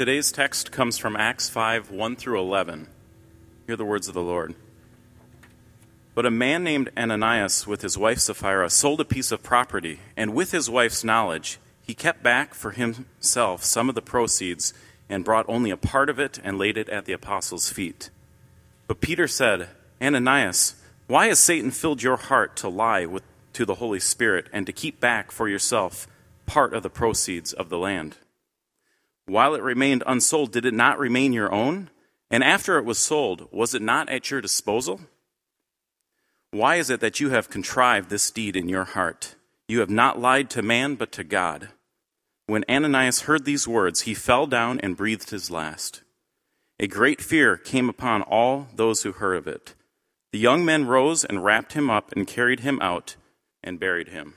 Today's text comes from Acts 5 1 through 11. Hear the words of the Lord. But a man named Ananias, with his wife Sapphira, sold a piece of property, and with his wife's knowledge, he kept back for himself some of the proceeds and brought only a part of it and laid it at the apostles' feet. But Peter said, Ananias, why has Satan filled your heart to lie with, to the Holy Spirit and to keep back for yourself part of the proceeds of the land? While it remained unsold, did it not remain your own? And after it was sold, was it not at your disposal? Why is it that you have contrived this deed in your heart? You have not lied to man, but to God. When Ananias heard these words, he fell down and breathed his last. A great fear came upon all those who heard of it. The young men rose and wrapped him up and carried him out and buried him.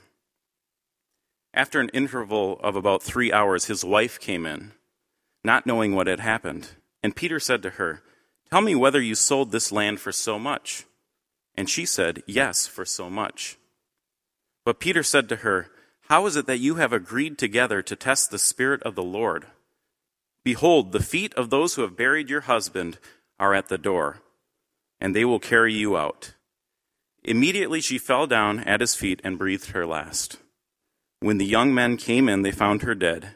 After an interval of about three hours, his wife came in, not knowing what had happened. And Peter said to her, Tell me whether you sold this land for so much. And she said, Yes, for so much. But Peter said to her, How is it that you have agreed together to test the Spirit of the Lord? Behold, the feet of those who have buried your husband are at the door, and they will carry you out. Immediately she fell down at his feet and breathed her last. When the young men came in, they found her dead,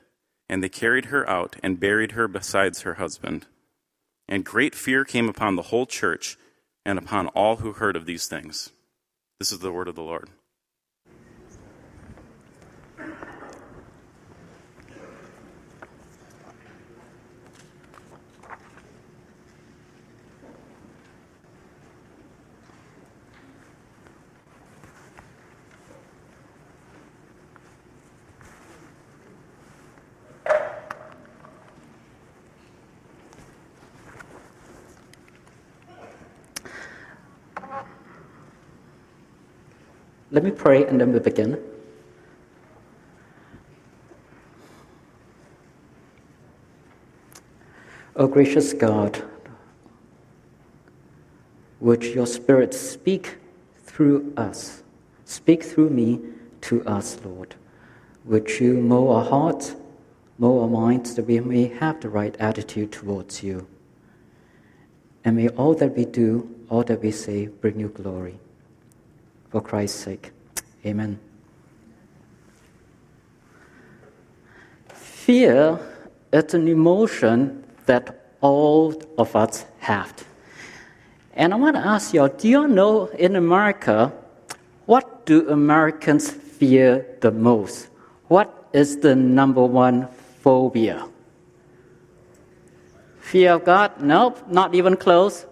and they carried her out and buried her besides her husband. And great fear came upon the whole church and upon all who heard of these things. This is the word of the Lord. Let me pray and then we begin. O oh, gracious God, would your Spirit speak through us, speak through me to us, Lord. Would you mold our hearts, mold our minds, that we may have the right attitude towards you. And may all that we do, all that we say, bring you glory for Christ's sake. Amen. Fear is an emotion that all of us have. And I want to ask you do you know in America, what do Americans fear the most? What is the number one phobia? Fear of God? Nope, not even close.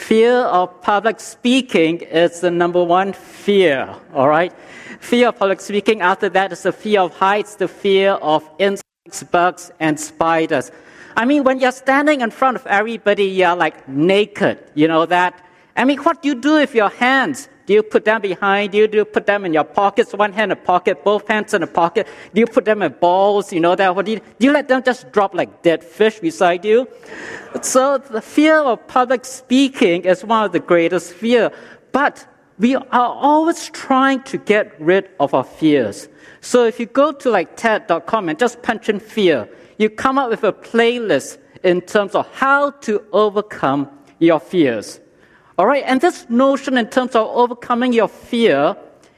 Fear of public speaking is the number one fear, all right? Fear of public speaking. After that is the fear of heights, the fear of insects, bugs, and spiders. I mean, when you're standing in front of everybody, you're like naked, you know that? I mean, what do you do with your hands? Do you put them behind you? Do you put them in your pockets? One hand in a pocket, both hands in a pocket? Do you put them in balls? You know that? What do you, do you let them just drop like dead fish beside you? So the fear of public speaking is one of the greatest fear. But we are always trying to get rid of our fears. So if you go to like TED.com and just punch in fear, you come up with a playlist in terms of how to overcome your fears. All right, and this notion in terms of overcoming your fear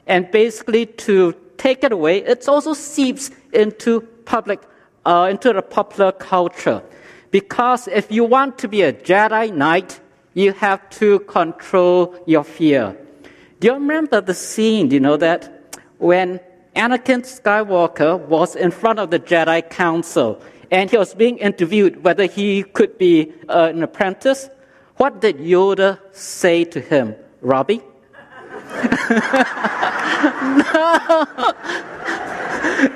and basically to take it away, it also seeps into public, uh, into the popular culture. Because if you want to be a Jedi Knight, you have to control your fear. Do you remember the scene, you know, that when Anakin Skywalker was in front of the Jedi Council and he was being interviewed whether he could be uh, an apprentice? What did Yoda say to him, Robbie? no.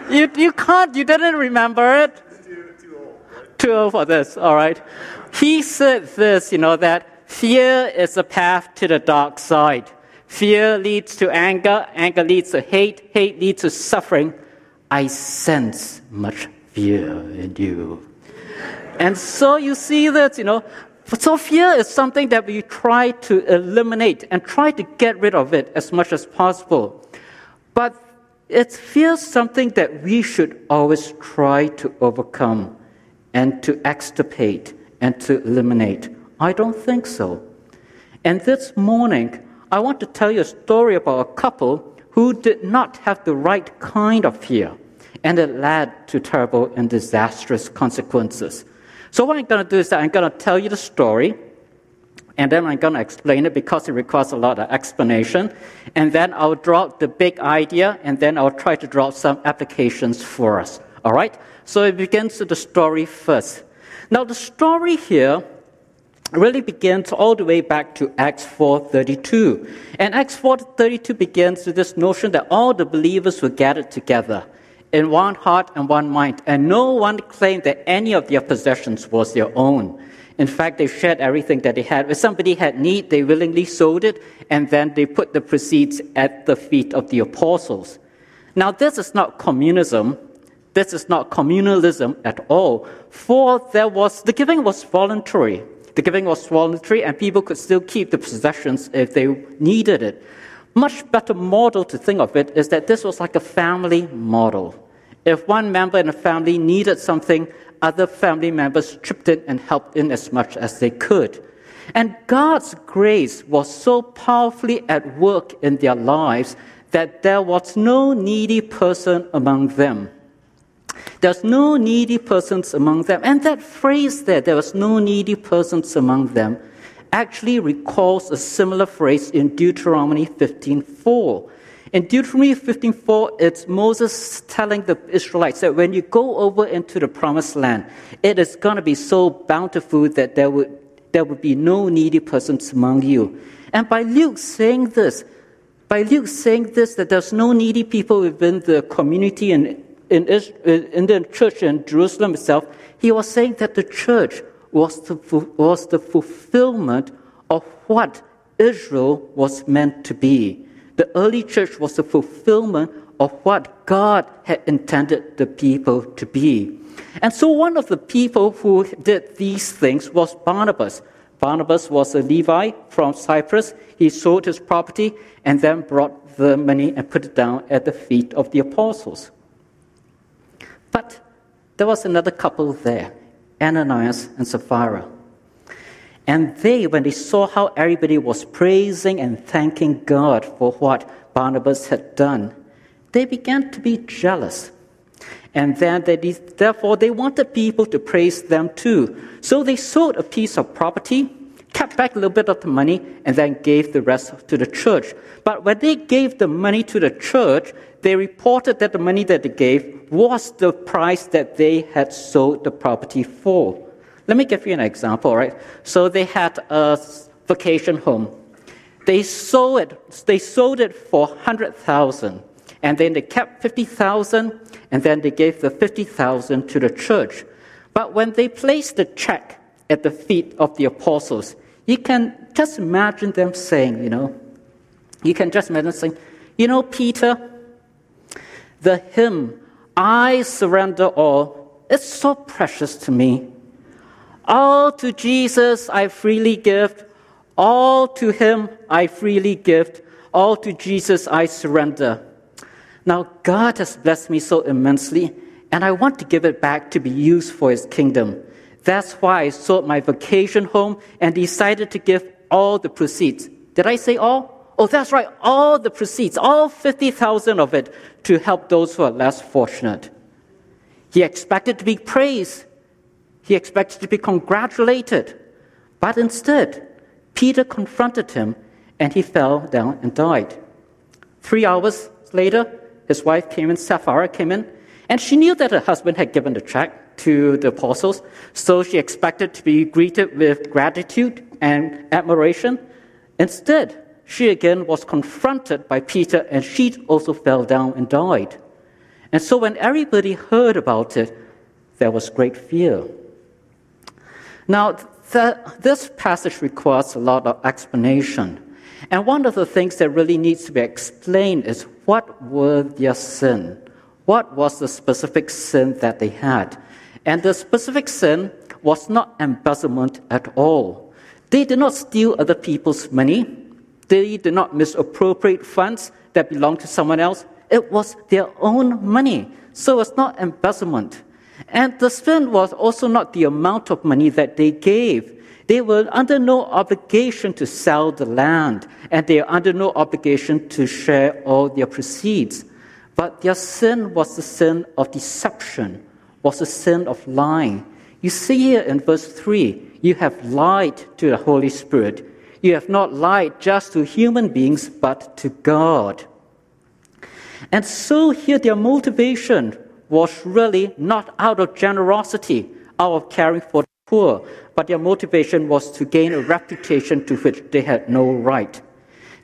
You, you can't, you didn't remember it? Too, too old. Right? Too old for this, all right. He said this, you know, that fear is a path to the dark side. Fear leads to anger, anger leads to hate, hate leads to suffering. I sense much fear in you. And so you see that, you know, so fear is something that we try to eliminate and try to get rid of it as much as possible. But it's fear something that we should always try to overcome. and to extirpate and to eliminate? I don't think so. And this morning, I want to tell you a story about a couple who did not have the right kind of fear, and it led to terrible and disastrous consequences. So, what I'm going to do is that I'm going to tell you the story, and then I'm going to explain it because it requires a lot of explanation. And then I'll draw the big idea, and then I'll try to draw some applications for us. All right? So it begins with the story first. Now, the story here really begins all the way back to Acts 4:32. And Acts 4:32 begins with this notion that all the believers were gathered together in one heart and one mind, and no one claimed that any of their possessions was their own. In fact, they shared everything that they had. If somebody had need, they willingly sold it, and then they put the proceeds at the feet of the apostles. Now, this is not communism. This is not communalism at all. For there was, the giving was voluntary. The giving was voluntary, and people could still keep the possessions if they needed it. Much better model to think of it is that this was like a family model. If one member in a family needed something, other family members chipped in and helped in as much as they could. And God's grace was so powerfully at work in their lives that there was no needy person among them. There's no needy persons among them. And that phrase there, there was no needy persons among them, actually recalls a similar phrase in Deuteronomy 15:4. In Deuteronomy 15:4, it's Moses telling the Israelites that when you go over into the promised land, it is going to be so bountiful that there would, there would be no needy persons among you. And by Luke saying this, by Luke saying this, that there's no needy people within the community and in, in the church in Jerusalem itself, he was saying that the church was the, was the fulfillment of what Israel was meant to be. The early church was the fulfillment of what God had intended the people to be. And so one of the people who did these things was Barnabas. Barnabas was a Levi from Cyprus. He sold his property and then brought the money and put it down at the feet of the apostles. But there was another couple there, Ananias and Sapphira. And they, when they saw how everybody was praising and thanking God for what Barnabas had done, they began to be jealous. And then they, therefore they wanted people to praise them too. So they sold a piece of property, kept back a little bit of the money, and then gave the rest to the church. But when they gave the money to the church, they reported that the money that they gave was the price that they had sold the property for. Let me give you an example, right? So they had a vacation home. They sold it, they sold it for 100,000 and then they kept 50,000 and then they gave the 50,000 to the church. But when they placed the check at the feet of the apostles, you can just imagine them saying, you know, you can just imagine saying, you know, Peter, the hymn, I surrender all, is so precious to me. All to Jesus I freely give, all to Him I freely give, all to Jesus I surrender. Now, God has blessed me so immensely, and I want to give it back to be used for His kingdom. That's why I sold my vacation home and decided to give all the proceeds. Did I say all? Oh, that's right, all the proceeds, all 50,000 of it, to help those who are less fortunate. He expected to be praised, he expected to be congratulated. But instead, Peter confronted him and he fell down and died. Three hours later, his wife came in, Sapphira came in, and she knew that her husband had given the check to the apostles, so she expected to be greeted with gratitude and admiration. Instead, she again was confronted by Peter and she also fell down and died. And so when everybody heard about it, there was great fear. Now, the, this passage requires a lot of explanation. And one of the things that really needs to be explained is what were their sin? What was the specific sin that they had? And the specific sin was not embezzlement at all. They did not steal other people's money. They did not misappropriate funds that belonged to someone else. It was their own money. So it's not embezzlement. And the sin was also not the amount of money that they gave. They were under no obligation to sell the land, and they are under no obligation to share all their proceeds. But their sin was the sin of deception, was the sin of lying. You see here in verse 3 you have lied to the Holy Spirit. You have not lied just to human beings, but to God. And so here their motivation was really not out of generosity, out of caring for the poor, but their motivation was to gain a reputation to which they had no right.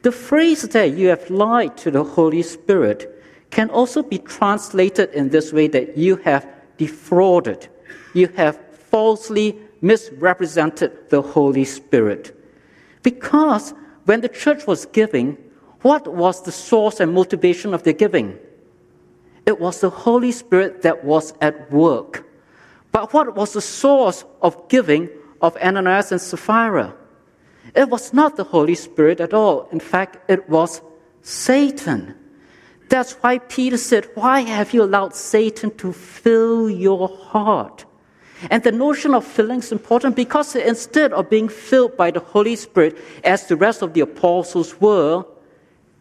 The phrase that you have lied to the Holy Spirit can also be translated in this way that you have defrauded, you have falsely misrepresented the Holy Spirit. Because when the church was giving, what was the source and motivation of their giving? It was the Holy Spirit that was at work. But what was the source of giving of Ananias and Sapphira? It was not the Holy Spirit at all. In fact, it was Satan. That's why Peter said, Why have you allowed Satan to fill your heart? And the notion of filling is important because instead of being filled by the Holy Spirit, as the rest of the apostles were,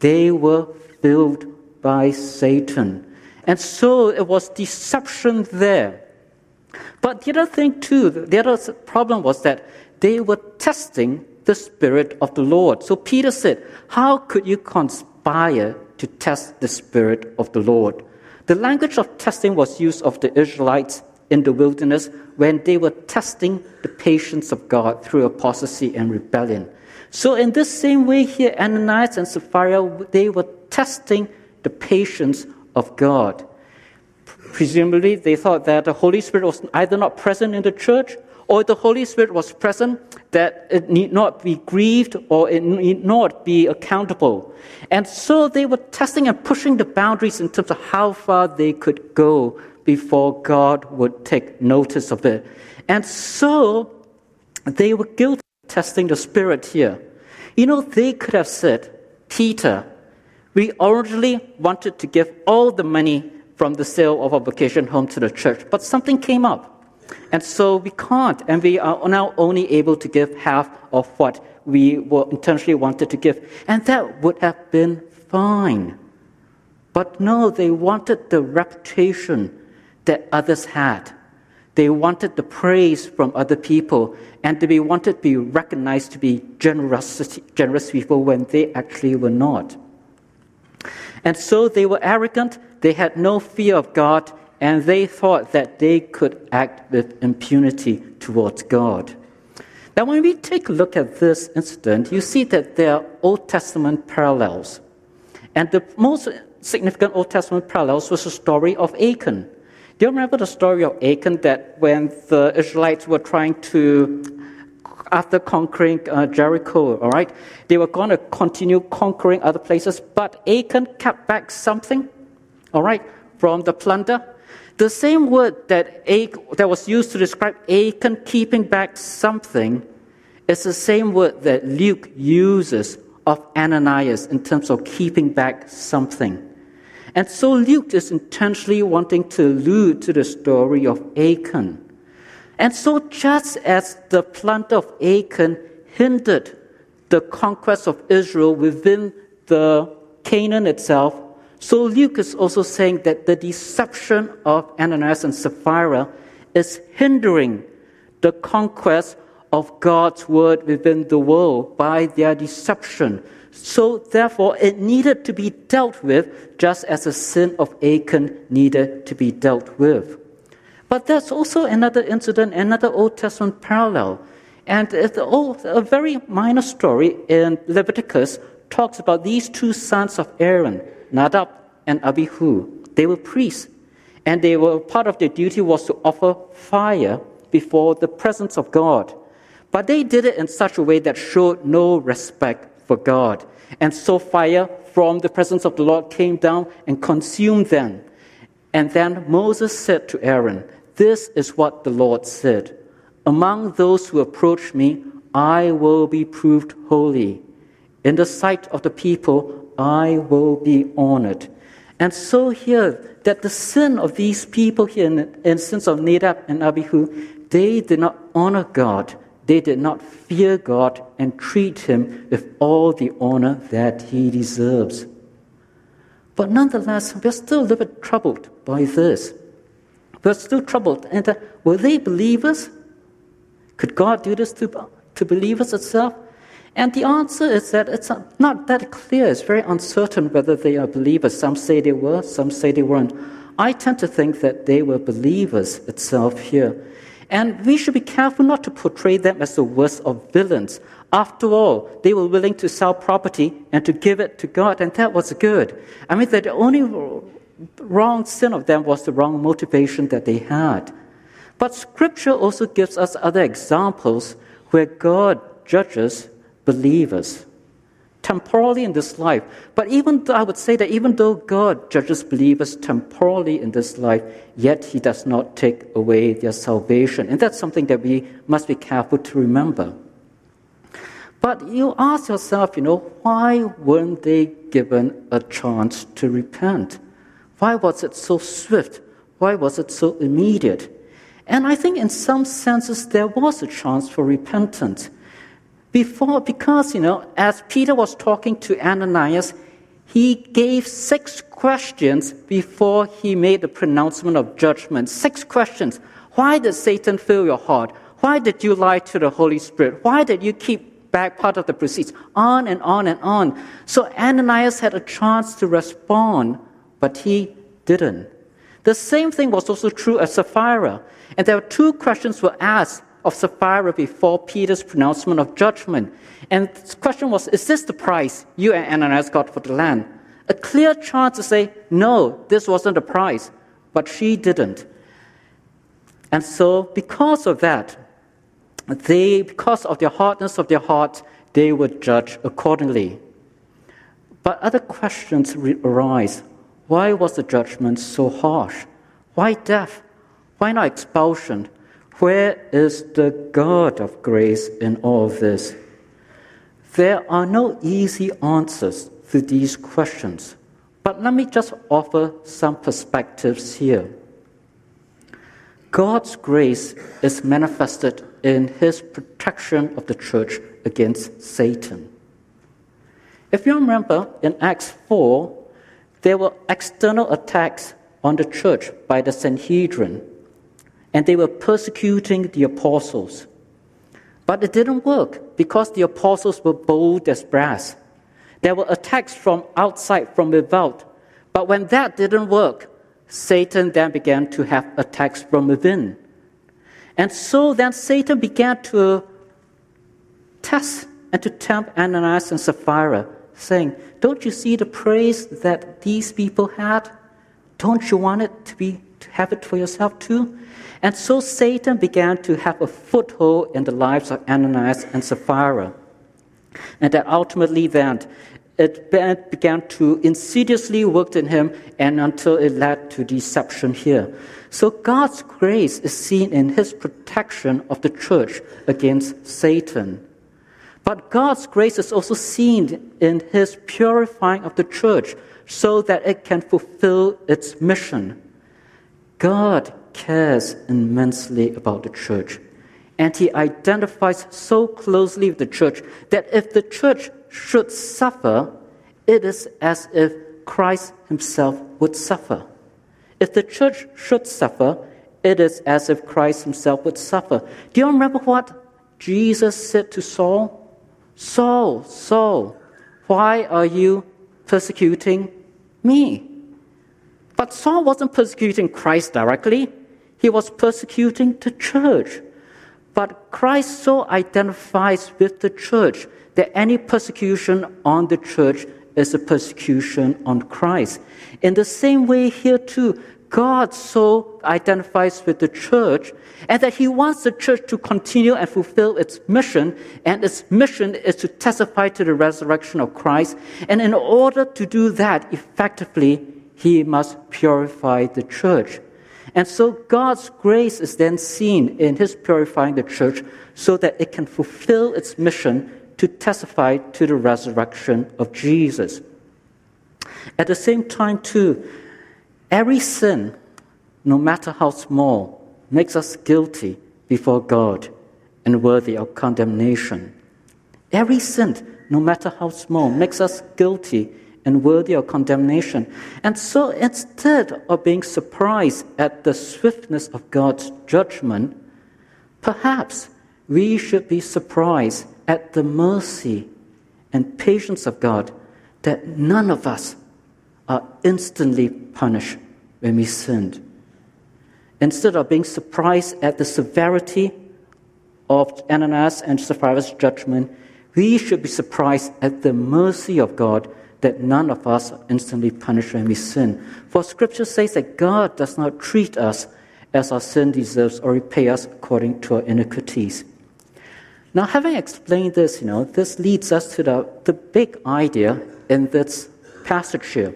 they were filled by Satan. And so it was deception there. But the other thing, too, the other problem was that they were testing the Spirit of the Lord. So Peter said, How could you conspire to test the Spirit of the Lord? The language of testing was used of the Israelites in the wilderness when they were testing the patience of God through apostasy and rebellion. So, in this same way here, Ananias and Sapphira, they were testing the patience of God. Presumably, they thought that the Holy Spirit was either not present in the church or the Holy Spirit was present, that it need not be grieved or it need not be accountable. And so they were testing and pushing the boundaries in terms of how far they could go before God would take notice of it. And so they were guilty of testing the Spirit here. You know, they could have said, Peter, we originally wanted to give all the money from the sale of our vacation home to the church, but something came up. And so we can't, and we are now only able to give half of what we were intentionally wanted to give. And that would have been fine. But no, they wanted the reputation that others had. They wanted the praise from other people, and they wanted to be recognized to be generous, generous people when they actually were not. And so they were arrogant, they had no fear of God, and they thought that they could act with impunity towards God. Now, when we take a look at this incident, you see that there are Old Testament parallels. And the most significant Old Testament parallels was the story of Achan. Do you remember the story of Achan that when the Israelites were trying to, after conquering uh, Jericho, all right, they were going to continue conquering other places, but Achan kept back something, all right, from the plunder. The same word that, that was used to describe Achan keeping back something is the same word that Luke uses of Ananias in terms of keeping back something. And so Luke is intentionally wanting to allude to the story of Achan. And so, just as the plunder of Achan hindered the conquest of Israel within the Canaan itself, so Luke is also saying that the deception of Ananias and Sapphira is hindering the conquest of God's word within the world by their deception. So, therefore, it needed to be dealt with just as the sin of Achan needed to be dealt with. But there's also another incident, another Old Testament parallel. And it's a very minor story in Leviticus talks about these two sons of Aaron, Nadab and Abihu. They were priests, and they were part of their duty was to offer fire before the presence of God. But they did it in such a way that showed no respect for God. And so fire from the presence of the Lord came down and consumed them. And then Moses said to Aaron, This is what the Lord said Among those who approach me, I will be proved holy. In the sight of the people, I will be honored. And so here, that the sin of these people here, in, in sins of Nadab and Abihu, they did not honor God. They did not fear God and treat him with all the honor that he deserves. But nonetheless, we're still a little bit troubled by this. We're still troubled. And uh, were they believers? Could God do this to, to believers itself? And the answer is that it's not that clear. It's very uncertain whether they are believers. Some say they were, some say they weren't. I tend to think that they were believers itself here. And we should be careful not to portray them as the worst of villains. After all, they were willing to sell property and to give it to God, and that was good. I mean, the only wrong sin of them was the wrong motivation that they had. But Scripture also gives us other examples where God judges believers temporally in this life. But even though, I would say that even though God judges believers temporally in this life, yet He does not take away their salvation. And that's something that we must be careful to remember. But you ask yourself, you know, why weren't they given a chance to repent? Why was it so swift? Why was it so immediate? And I think in some senses there was a chance for repentance. Before, because, you know, as Peter was talking to Ananias, he gave six questions before he made the pronouncement of judgment. Six questions. Why did Satan fill your heart? Why did you lie to the Holy Spirit? Why did you keep back part of the proceeds? On and on and on. So Ananias had a chance to respond, but he didn't. The same thing was also true of Sapphira. And there were two questions were asked of Sapphira before Peter's pronouncement of judgment. And the question was, is this the price you and Ananias got for the land? A clear chance to say, no, this wasn't the price. But she didn't. And so, because of that, they, because of the hardness of their heart, they would judge accordingly. But other questions arise. Why was the judgment so harsh? Why death? Why not expulsion? Where is the God of grace in all this? There are no easy answers to these questions, but let me just offer some perspectives here. God's grace is manifested in his protection of the church against Satan. If you remember in Acts 4, there were external attacks on the church by the Sanhedrin and they were persecuting the apostles. But it didn't work because the apostles were bold as brass. There were attacks from outside, from without. But when that didn't work, Satan then began to have attacks from within. And so then Satan began to test and to tempt Ananias and Sapphira, saying, Don't you see the praise that these people had? Don't you want it to be to have it for yourself too? And so Satan began to have a foothold in the lives of Ananias and Sapphira. And that ultimately then it began to insidiously work in him and until it led to deception here. So God's grace is seen in his protection of the church against Satan. But God's grace is also seen in his purifying of the church so that it can fulfill its mission. God cares immensely about the church. And he identifies so closely with the church that if the church should suffer, it is as if Christ himself would suffer. If the church should suffer, it is as if Christ himself would suffer. Do you remember what Jesus said to Saul? Saul, Saul, why are you persecuting me? But Saul wasn't persecuting Christ directly. He was persecuting the church. But Christ so identifies with the church that any persecution on the church is a persecution on Christ. In the same way, here too, God so identifies with the church and that He wants the church to continue and fulfill its mission. And its mission is to testify to the resurrection of Christ. And in order to do that effectively, He must purify the church. And so God's grace is then seen in His purifying the church so that it can fulfill its mission to testify to the resurrection of Jesus. At the same time, too, every sin, no matter how small, makes us guilty before God and worthy of condemnation. Every sin, no matter how small, makes us guilty and worthy of condemnation. And so instead of being surprised at the swiftness of God's judgment, perhaps we should be surprised at the mercy and patience of God that none of us are instantly punished when we sinned. Instead of being surprised at the severity of Ananias and Sapphira's judgment, we should be surprised at the mercy of God that none of us are instantly punished when we sin. For Scripture says that God does not treat us as our sin deserves or repay us according to our iniquities. Now, having explained this, you know, this leads us to the, the big idea in this passage here.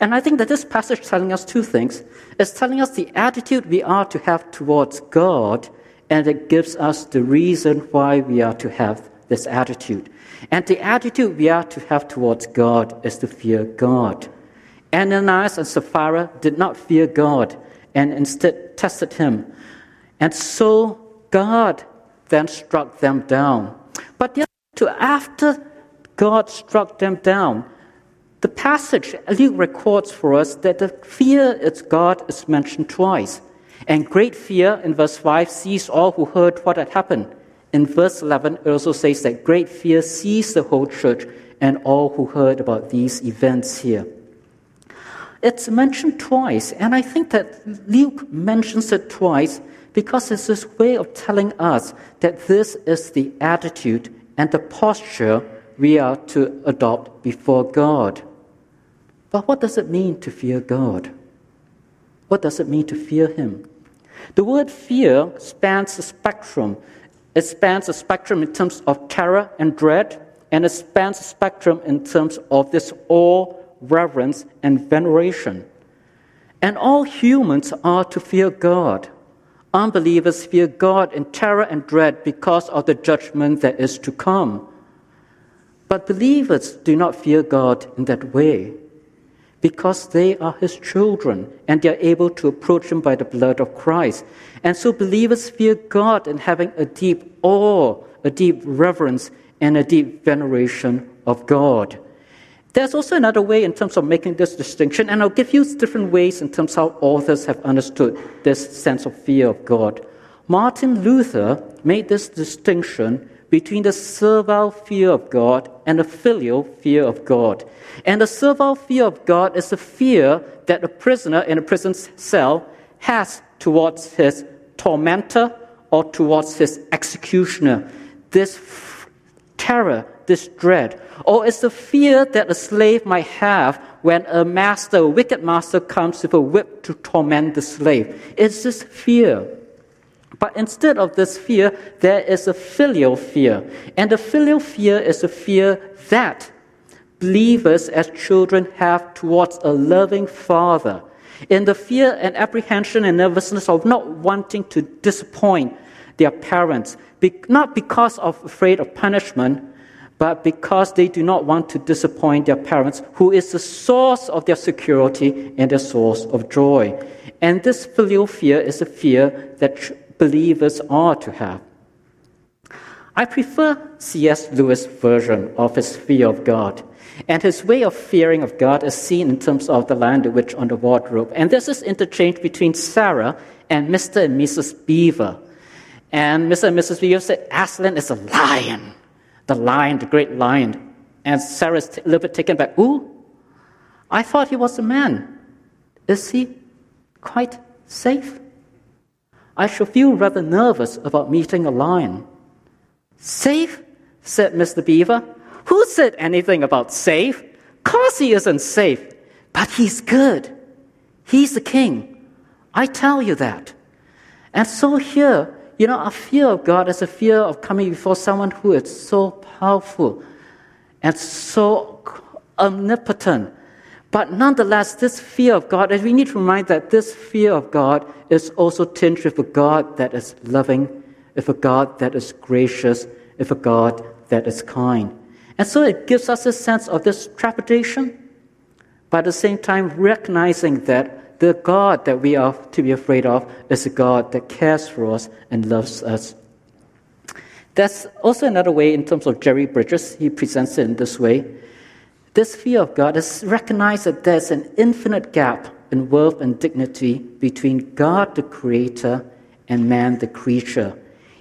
And I think that this passage is telling us two things. It's telling us the attitude we are to have towards God, and it gives us the reason why we are to have this attitude. And the attitude we are to have towards God is to fear God. Ananias and Sapphira did not fear God and instead tested him. And so God then struck them down. But yet, after God struck them down, the passage Luke records for us that the fear of God is mentioned twice. And great fear in verse 5 seized all who heard what had happened. In verse 11, it also says that great fear seized the whole church and all who heard about these events here. It's mentioned twice, and I think that Luke mentions it twice because it's this way of telling us that this is the attitude and the posture we are to adopt before God. But what does it mean to fear God? What does it mean to fear Him? The word fear spans the spectrum. It spans the spectrum in terms of terror and dread, and it spans the spectrum in terms of this awe, reverence, and veneration. And all humans are to fear God. Unbelievers fear God in terror and dread because of the judgment that is to come. But believers do not fear God in that way because they are his children and they are able to approach him by the blood of Christ. And so believers fear God in having a deep awe, a deep reverence, and a deep veneration of God. There's also another way in terms of making this distinction, and I'll give you different ways in terms how authors have understood this sense of fear of God. Martin Luther made this distinction between the servile fear of God and the filial fear of God. And the servile fear of God is the fear that a prisoner in a prison cell has towards his tormentor or towards his executioner. This f- terror, this dread. Or it's the fear that a slave might have when a master, a wicked master, comes with a whip to torment the slave. It's this fear. But instead of this fear, there is a filial fear. And the filial fear is a fear that believers as children have towards a loving father. In the fear and apprehension and nervousness of not wanting to disappoint their parents, not because of afraid of punishment, but because they do not want to disappoint their parents, who is the source of their security and the source of joy. And this filial fear is a fear that believers are to have. I prefer C.S. Lewis' version of his fear of God. And his way of fearing of God is seen in terms of the lion, the witch on the wardrobe. And this is interchange between Sarah and Mr. and Mrs. Beaver. And Mr. and Mrs. Beaver said, Aslan is a lion, the lion, the great lion. And Sarah is a little bit taken back. Ooh, I thought he was a man. Is he quite safe? I should feel rather nervous about meeting a lion. Safe? said Mr. Beaver. Who said anything about safe? Course he isn't safe, but he's good. He's the king. I tell you that. And so here, you know, a fear of God is a fear of coming before someone who is so powerful and so omnipotent but nonetheless, this fear of God, and we need to remind that this fear of God is also tinged with a God that is loving, with a God that is gracious, with a God that is kind. And so it gives us a sense of this trepidation, but at the same time recognizing that the God that we are to be afraid of is a God that cares for us and loves us. That's also another way, in terms of Jerry Bridges, he presents it in this way. This fear of God is recognize that there's an infinite gap in worth and dignity between God, the Creator, and man, the creature.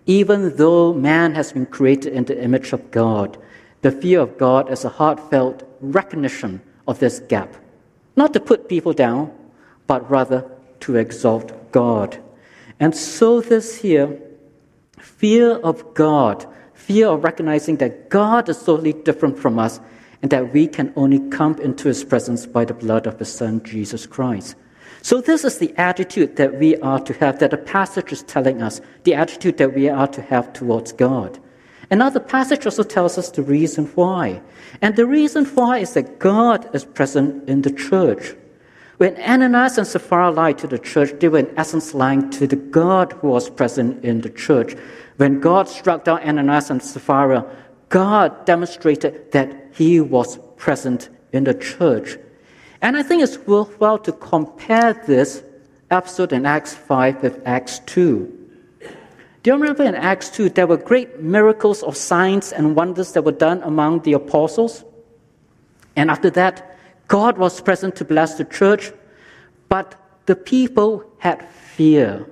Even though man has been created in the image of God, the fear of God is a heartfelt recognition of this gap. Not to put people down, but rather to exalt God. And so, this here, fear of God, fear of recognizing that God is totally different from us and that we can only come into his presence by the blood of his Son, Jesus Christ. So, this is the attitude that we are to have, that the passage is telling us, the attitude that we are to have towards God. And now the passage also tells us the reason why. And the reason why is that God is present in the church. When Ananias and Sapphira lied to the church, they were in essence lying to the God who was present in the church. When God struck down Ananias and Sapphira, God demonstrated that he was present in the church. And I think it's worthwhile to compare this episode in Acts 5 with Acts 2. Do you remember in Acts 2 there were great miracles of signs and wonders that were done among the apostles? And after that, God was present to bless the church, but the people had fear.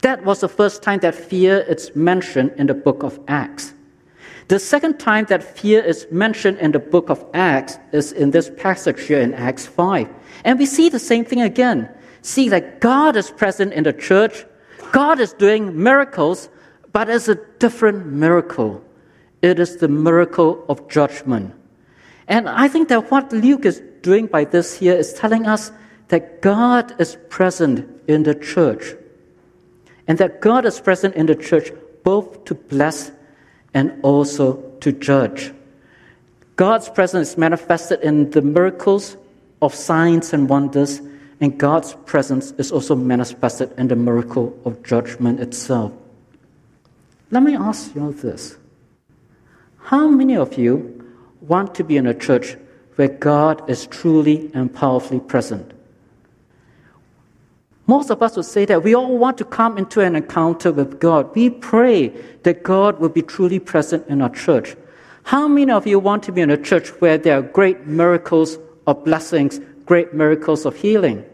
That was the first time that fear is mentioned in the book of Acts. The second time that fear is mentioned in the book of Acts is in this passage here in Acts 5. And we see the same thing again. See that God is present in the church, God is doing miracles, but it's a different miracle. It is the miracle of judgment. And I think that what Luke is doing by this here is telling us that God is present in the church. And that God is present in the church both to bless and also to judge. God's presence is manifested in the miracles of signs and wonders, and God's presence is also manifested in the miracle of judgment itself. Let me ask you this How many of you want to be in a church where God is truly and powerfully present? Most of us would say that we all want to come into an encounter with God. We pray that God will be truly present in our church. How many of you want to be in a church where there are great miracles of blessings, great miracles of healing?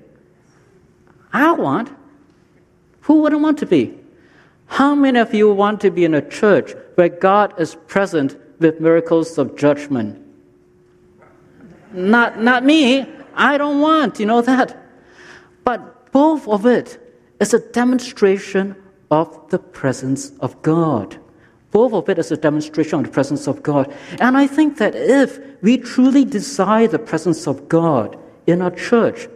I want. Who wouldn't want to be? How many of you want to be in a church where God is present with miracles of judgment? Not, not me. I don't want, you know that. Both of it is a demonstration of the presence of God. Both of it is a demonstration of the presence of God. And I think that if we truly desire the presence of God in our church,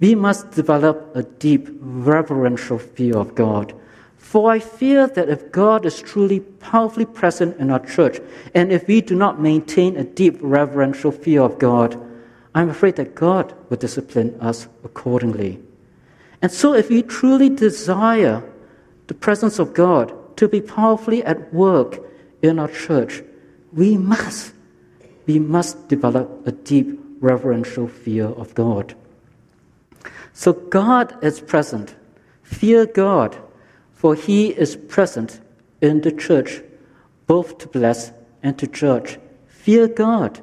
we must develop a deep reverential fear of God. For I fear that if God is truly powerfully present in our church, and if we do not maintain a deep reverential fear of God, I'm afraid that God will discipline us accordingly. And so, if we truly desire the presence of God to be powerfully at work in our church, we must, we must develop a deep reverential fear of God. So, God is present. Fear God, for He is present in the church, both to bless and to judge. Fear God,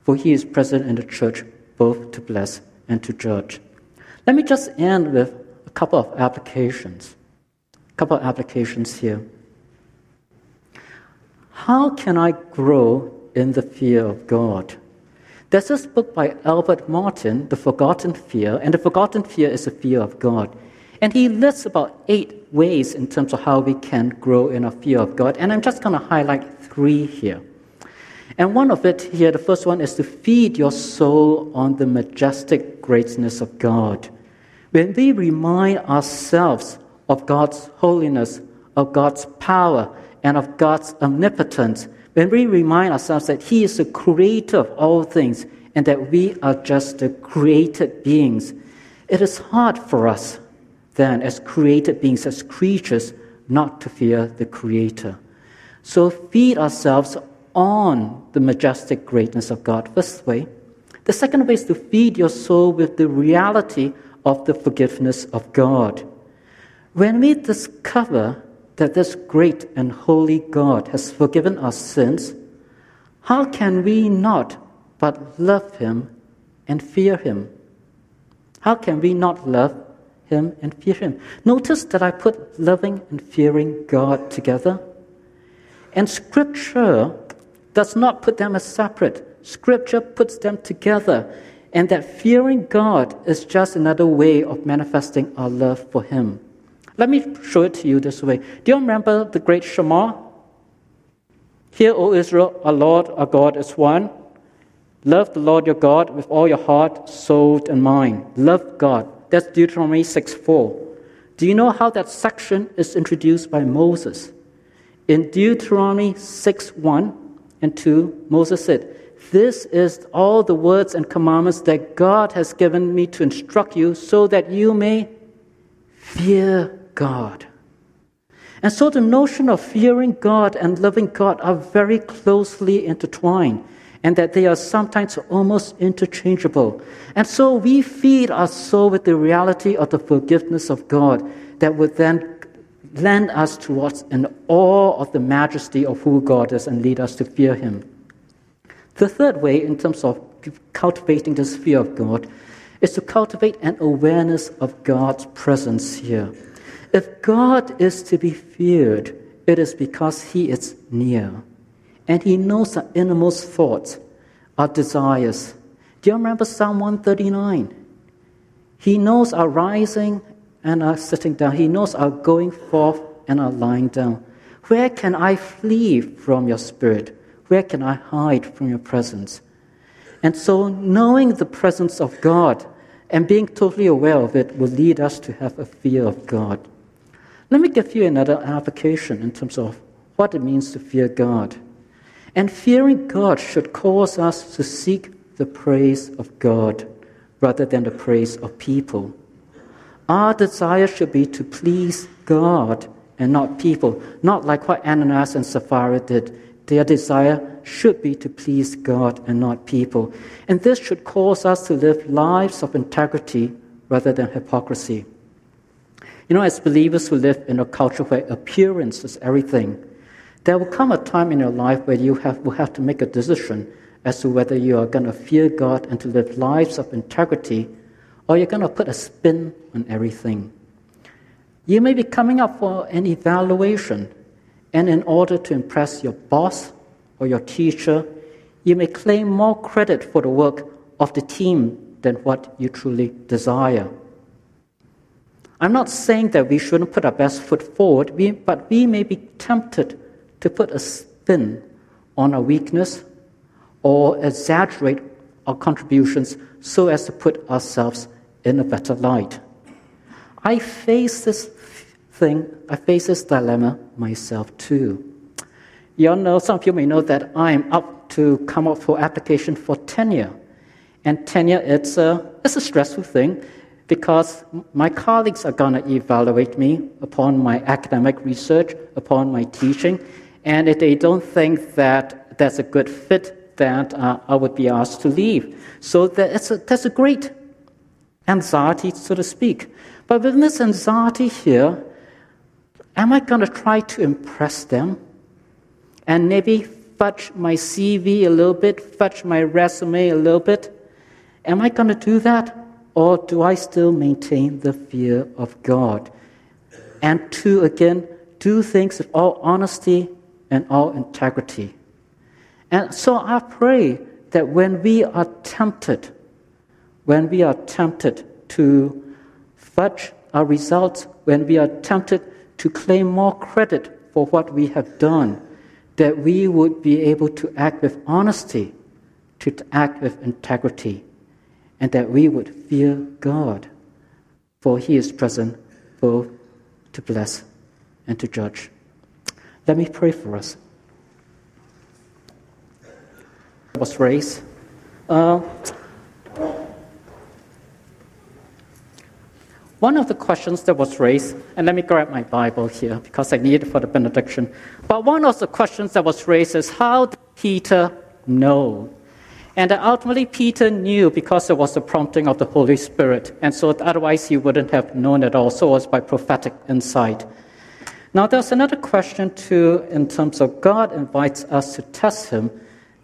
for He is present in the church, both to bless and to judge. Let me just end with a couple of applications. A couple of applications here. How can I grow in the fear of God? There's this book by Albert Martin, The Forgotten Fear, and the forgotten fear is the fear of God. And he lists about eight ways in terms of how we can grow in our fear of God. And I'm just going to highlight three here. And one of it here, the first one is to feed your soul on the majestic greatness of God. When we remind ourselves of God's holiness, of God's power, and of God's omnipotence, when we remind ourselves that He is the creator of all things and that we are just the created beings, it is hard for us then, as created beings, as creatures, not to fear the Creator. So feed ourselves on the majestic greatness of God. First way, The second way is to feed your soul with the reality of the forgiveness of God. When we discover that this great and holy God has forgiven our sins, how can we not but love Him and fear Him? How can we not love Him and fear Him? Notice that I put loving and fearing God together. And Scripture does not put them as separate, Scripture puts them together. And that fearing God is just another way of manifesting our love for Him. Let me show it to you this way. Do you remember the great Shema? Hear, O Israel, our Lord, our God is one. Love the Lord your God with all your heart, soul, and mind. Love God. That's Deuteronomy 6 4. Do you know how that section is introduced by Moses? In Deuteronomy 6 1 and 2, Moses said, This is all the words and commandments that God has given me to instruct you so that you may fear God. And so the notion of fearing God and loving God are very closely intertwined, and that they are sometimes almost interchangeable. And so we feed our soul with the reality of the forgiveness of God that would then lend us towards an awe of the majesty of who God is and lead us to fear Him. The third way, in terms of cultivating this fear of God, is to cultivate an awareness of God's presence here. If God is to be feared, it is because He is near. And He knows our innermost thoughts, our desires. Do you remember Psalm 139? He knows our rising and our sitting down. He knows our going forth and our lying down. Where can I flee from your spirit? Where can I hide from your presence? And so, knowing the presence of God and being totally aware of it will lead us to have a fear of God. Let me give you another application in terms of what it means to fear God. And fearing God should cause us to seek the praise of God rather than the praise of people. Our desire should be to please God and not people, not like what Ananias and Sapphira did. Their desire should be to please God and not people. And this should cause us to live lives of integrity rather than hypocrisy. You know, as believers who live in a culture where appearance is everything, there will come a time in your life where you have, will have to make a decision as to whether you are going to fear God and to live lives of integrity, or you're going to put a spin on everything. You may be coming up for an evaluation, and in order to impress your boss or your teacher, you may claim more credit for the work of the team than what you truly desire. I'm not saying that we shouldn't put our best foot forward, but we may be tempted to put a spin on our weakness or exaggerate our contributions so as to put ourselves in a better light. I face this thing, I face this dilemma myself too. You all know, some of you may know that I'm up to come up for application for tenure. And tenure, it's a, it's a stressful thing because my colleagues are going to evaluate me upon my academic research, upon my teaching, and if they don't think that that's a good fit, that uh, I would be asked to leave. So that's a, that's a great anxiety, so to speak. But with this anxiety here, am I going to try to impress them and maybe fudge my CV a little bit, fudge my resume a little bit? Am I going to do that? Or do I still maintain the fear of God? And to, again, do things with all honesty and all integrity. And so I pray that when we are tempted, when we are tempted to fudge our results, when we are tempted to claim more credit for what we have done, that we would be able to act with honesty, to act with integrity and that we would fear God, for He is present both to bless and to judge. Let me pray for us. Was raised. Uh, one of the questions that was raised, and let me grab my Bible here because I need it for the benediction. But one of the questions that was raised is how did Peter know And ultimately, Peter knew because it was the prompting of the Holy Spirit. And so otherwise, he wouldn't have known at all. So it was by prophetic insight. Now, there's another question, too, in terms of God invites us to test him.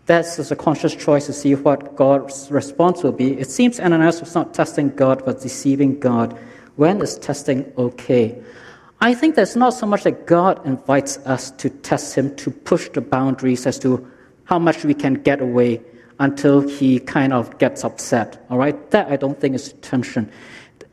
That's a conscious choice to see what God's response will be. It seems Ananias was not testing God, but deceiving God. When is testing okay? I think there's not so much that God invites us to test him, to push the boundaries as to how much we can get away until he kind of gets upset. All right? That I don't think is tension.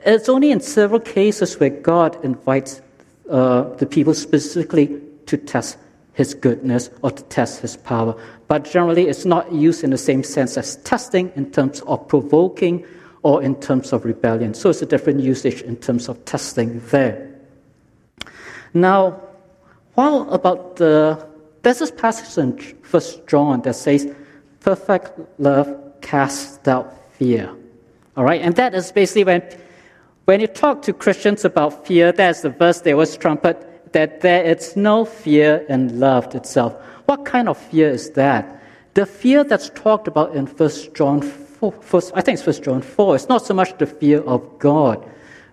It's only in several cases where God invites uh, the people specifically to test his goodness or to test his power. But generally, it's not used in the same sense as testing in terms of provoking or in terms of rebellion. So it's a different usage in terms of testing there. Now, what about the. There's this passage in First John that says, perfect love casts out fear. All right, and that is basically when, when you talk to Christians about fear, that's the verse they always trumpet that there is no fear in love itself. What kind of fear is that? The fear that's talked about in First John 4, first, I think it's First John 4, it's not so much the fear of God,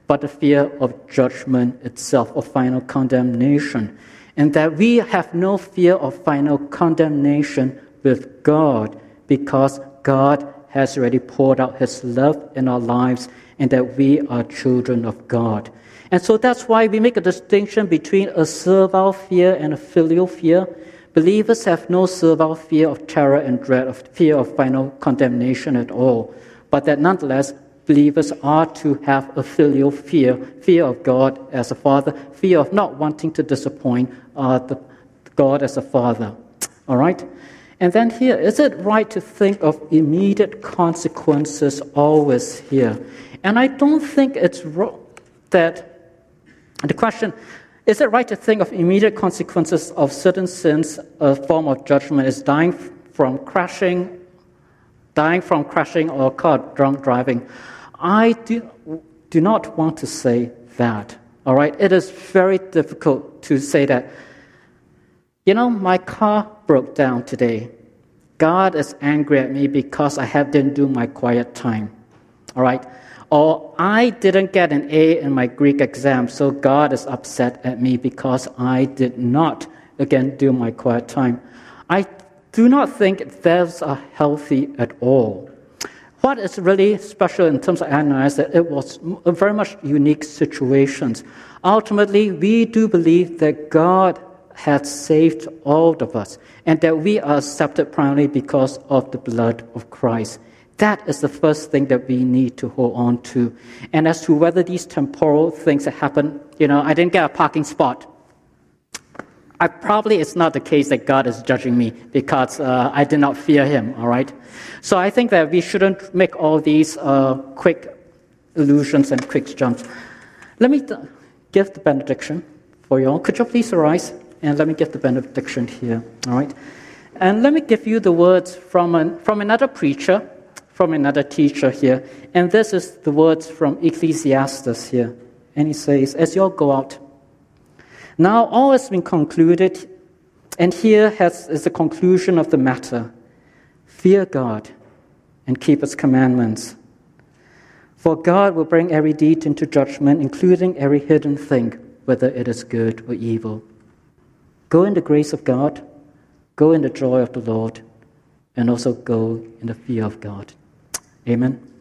but the fear of judgment itself, of final condemnation. And that we have no fear of final condemnation with God because God has already poured out His love in our lives and that we are children of God. And so that's why we make a distinction between a servile fear and a filial fear. Believers have no servile fear of terror and dread, of fear of final condemnation at all. But that nonetheless, believers are to have a filial fear, fear of God as a father, fear of not wanting to disappoint uh, the, God as a father. All right? And then here, is it right to think of immediate consequences always here? And I don't think it's wrong that the question is it right to think of immediate consequences of certain sins, a form of judgment, is dying from crashing, dying from crashing or car drunk driving? I do, do not want to say that. All right, it is very difficult to say that you know, my car broke down today. God is angry at me because I have didn't do my quiet time. All right? Or I didn't get an A in my Greek exam, so God is upset at me because I did not, again, do my quiet time. I do not think those are healthy at all. What is really special in terms of Ananias that it was very much unique situations. Ultimately, we do believe that God has saved all of us, and that we are accepted primarily because of the blood of Christ. That is the first thing that we need to hold on to. And as to whether these temporal things that happen, you know, I didn't get a parking spot. I probably it's not the case that God is judging me because uh, I did not fear Him. All right, so I think that we shouldn't make all these uh, quick illusions and quick jumps. Let me th- give the benediction for you all. Could you please arise? And let me give the benediction here, all right? And let me give you the words from, an, from another preacher, from another teacher here. And this is the words from Ecclesiastes here. And he says, As you all go out, now all has been concluded, and here has, is the conclusion of the matter fear God and keep his commandments. For God will bring every deed into judgment, including every hidden thing, whether it is good or evil. Go in the grace of God, go in the joy of the Lord, and also go in the fear of God. Amen.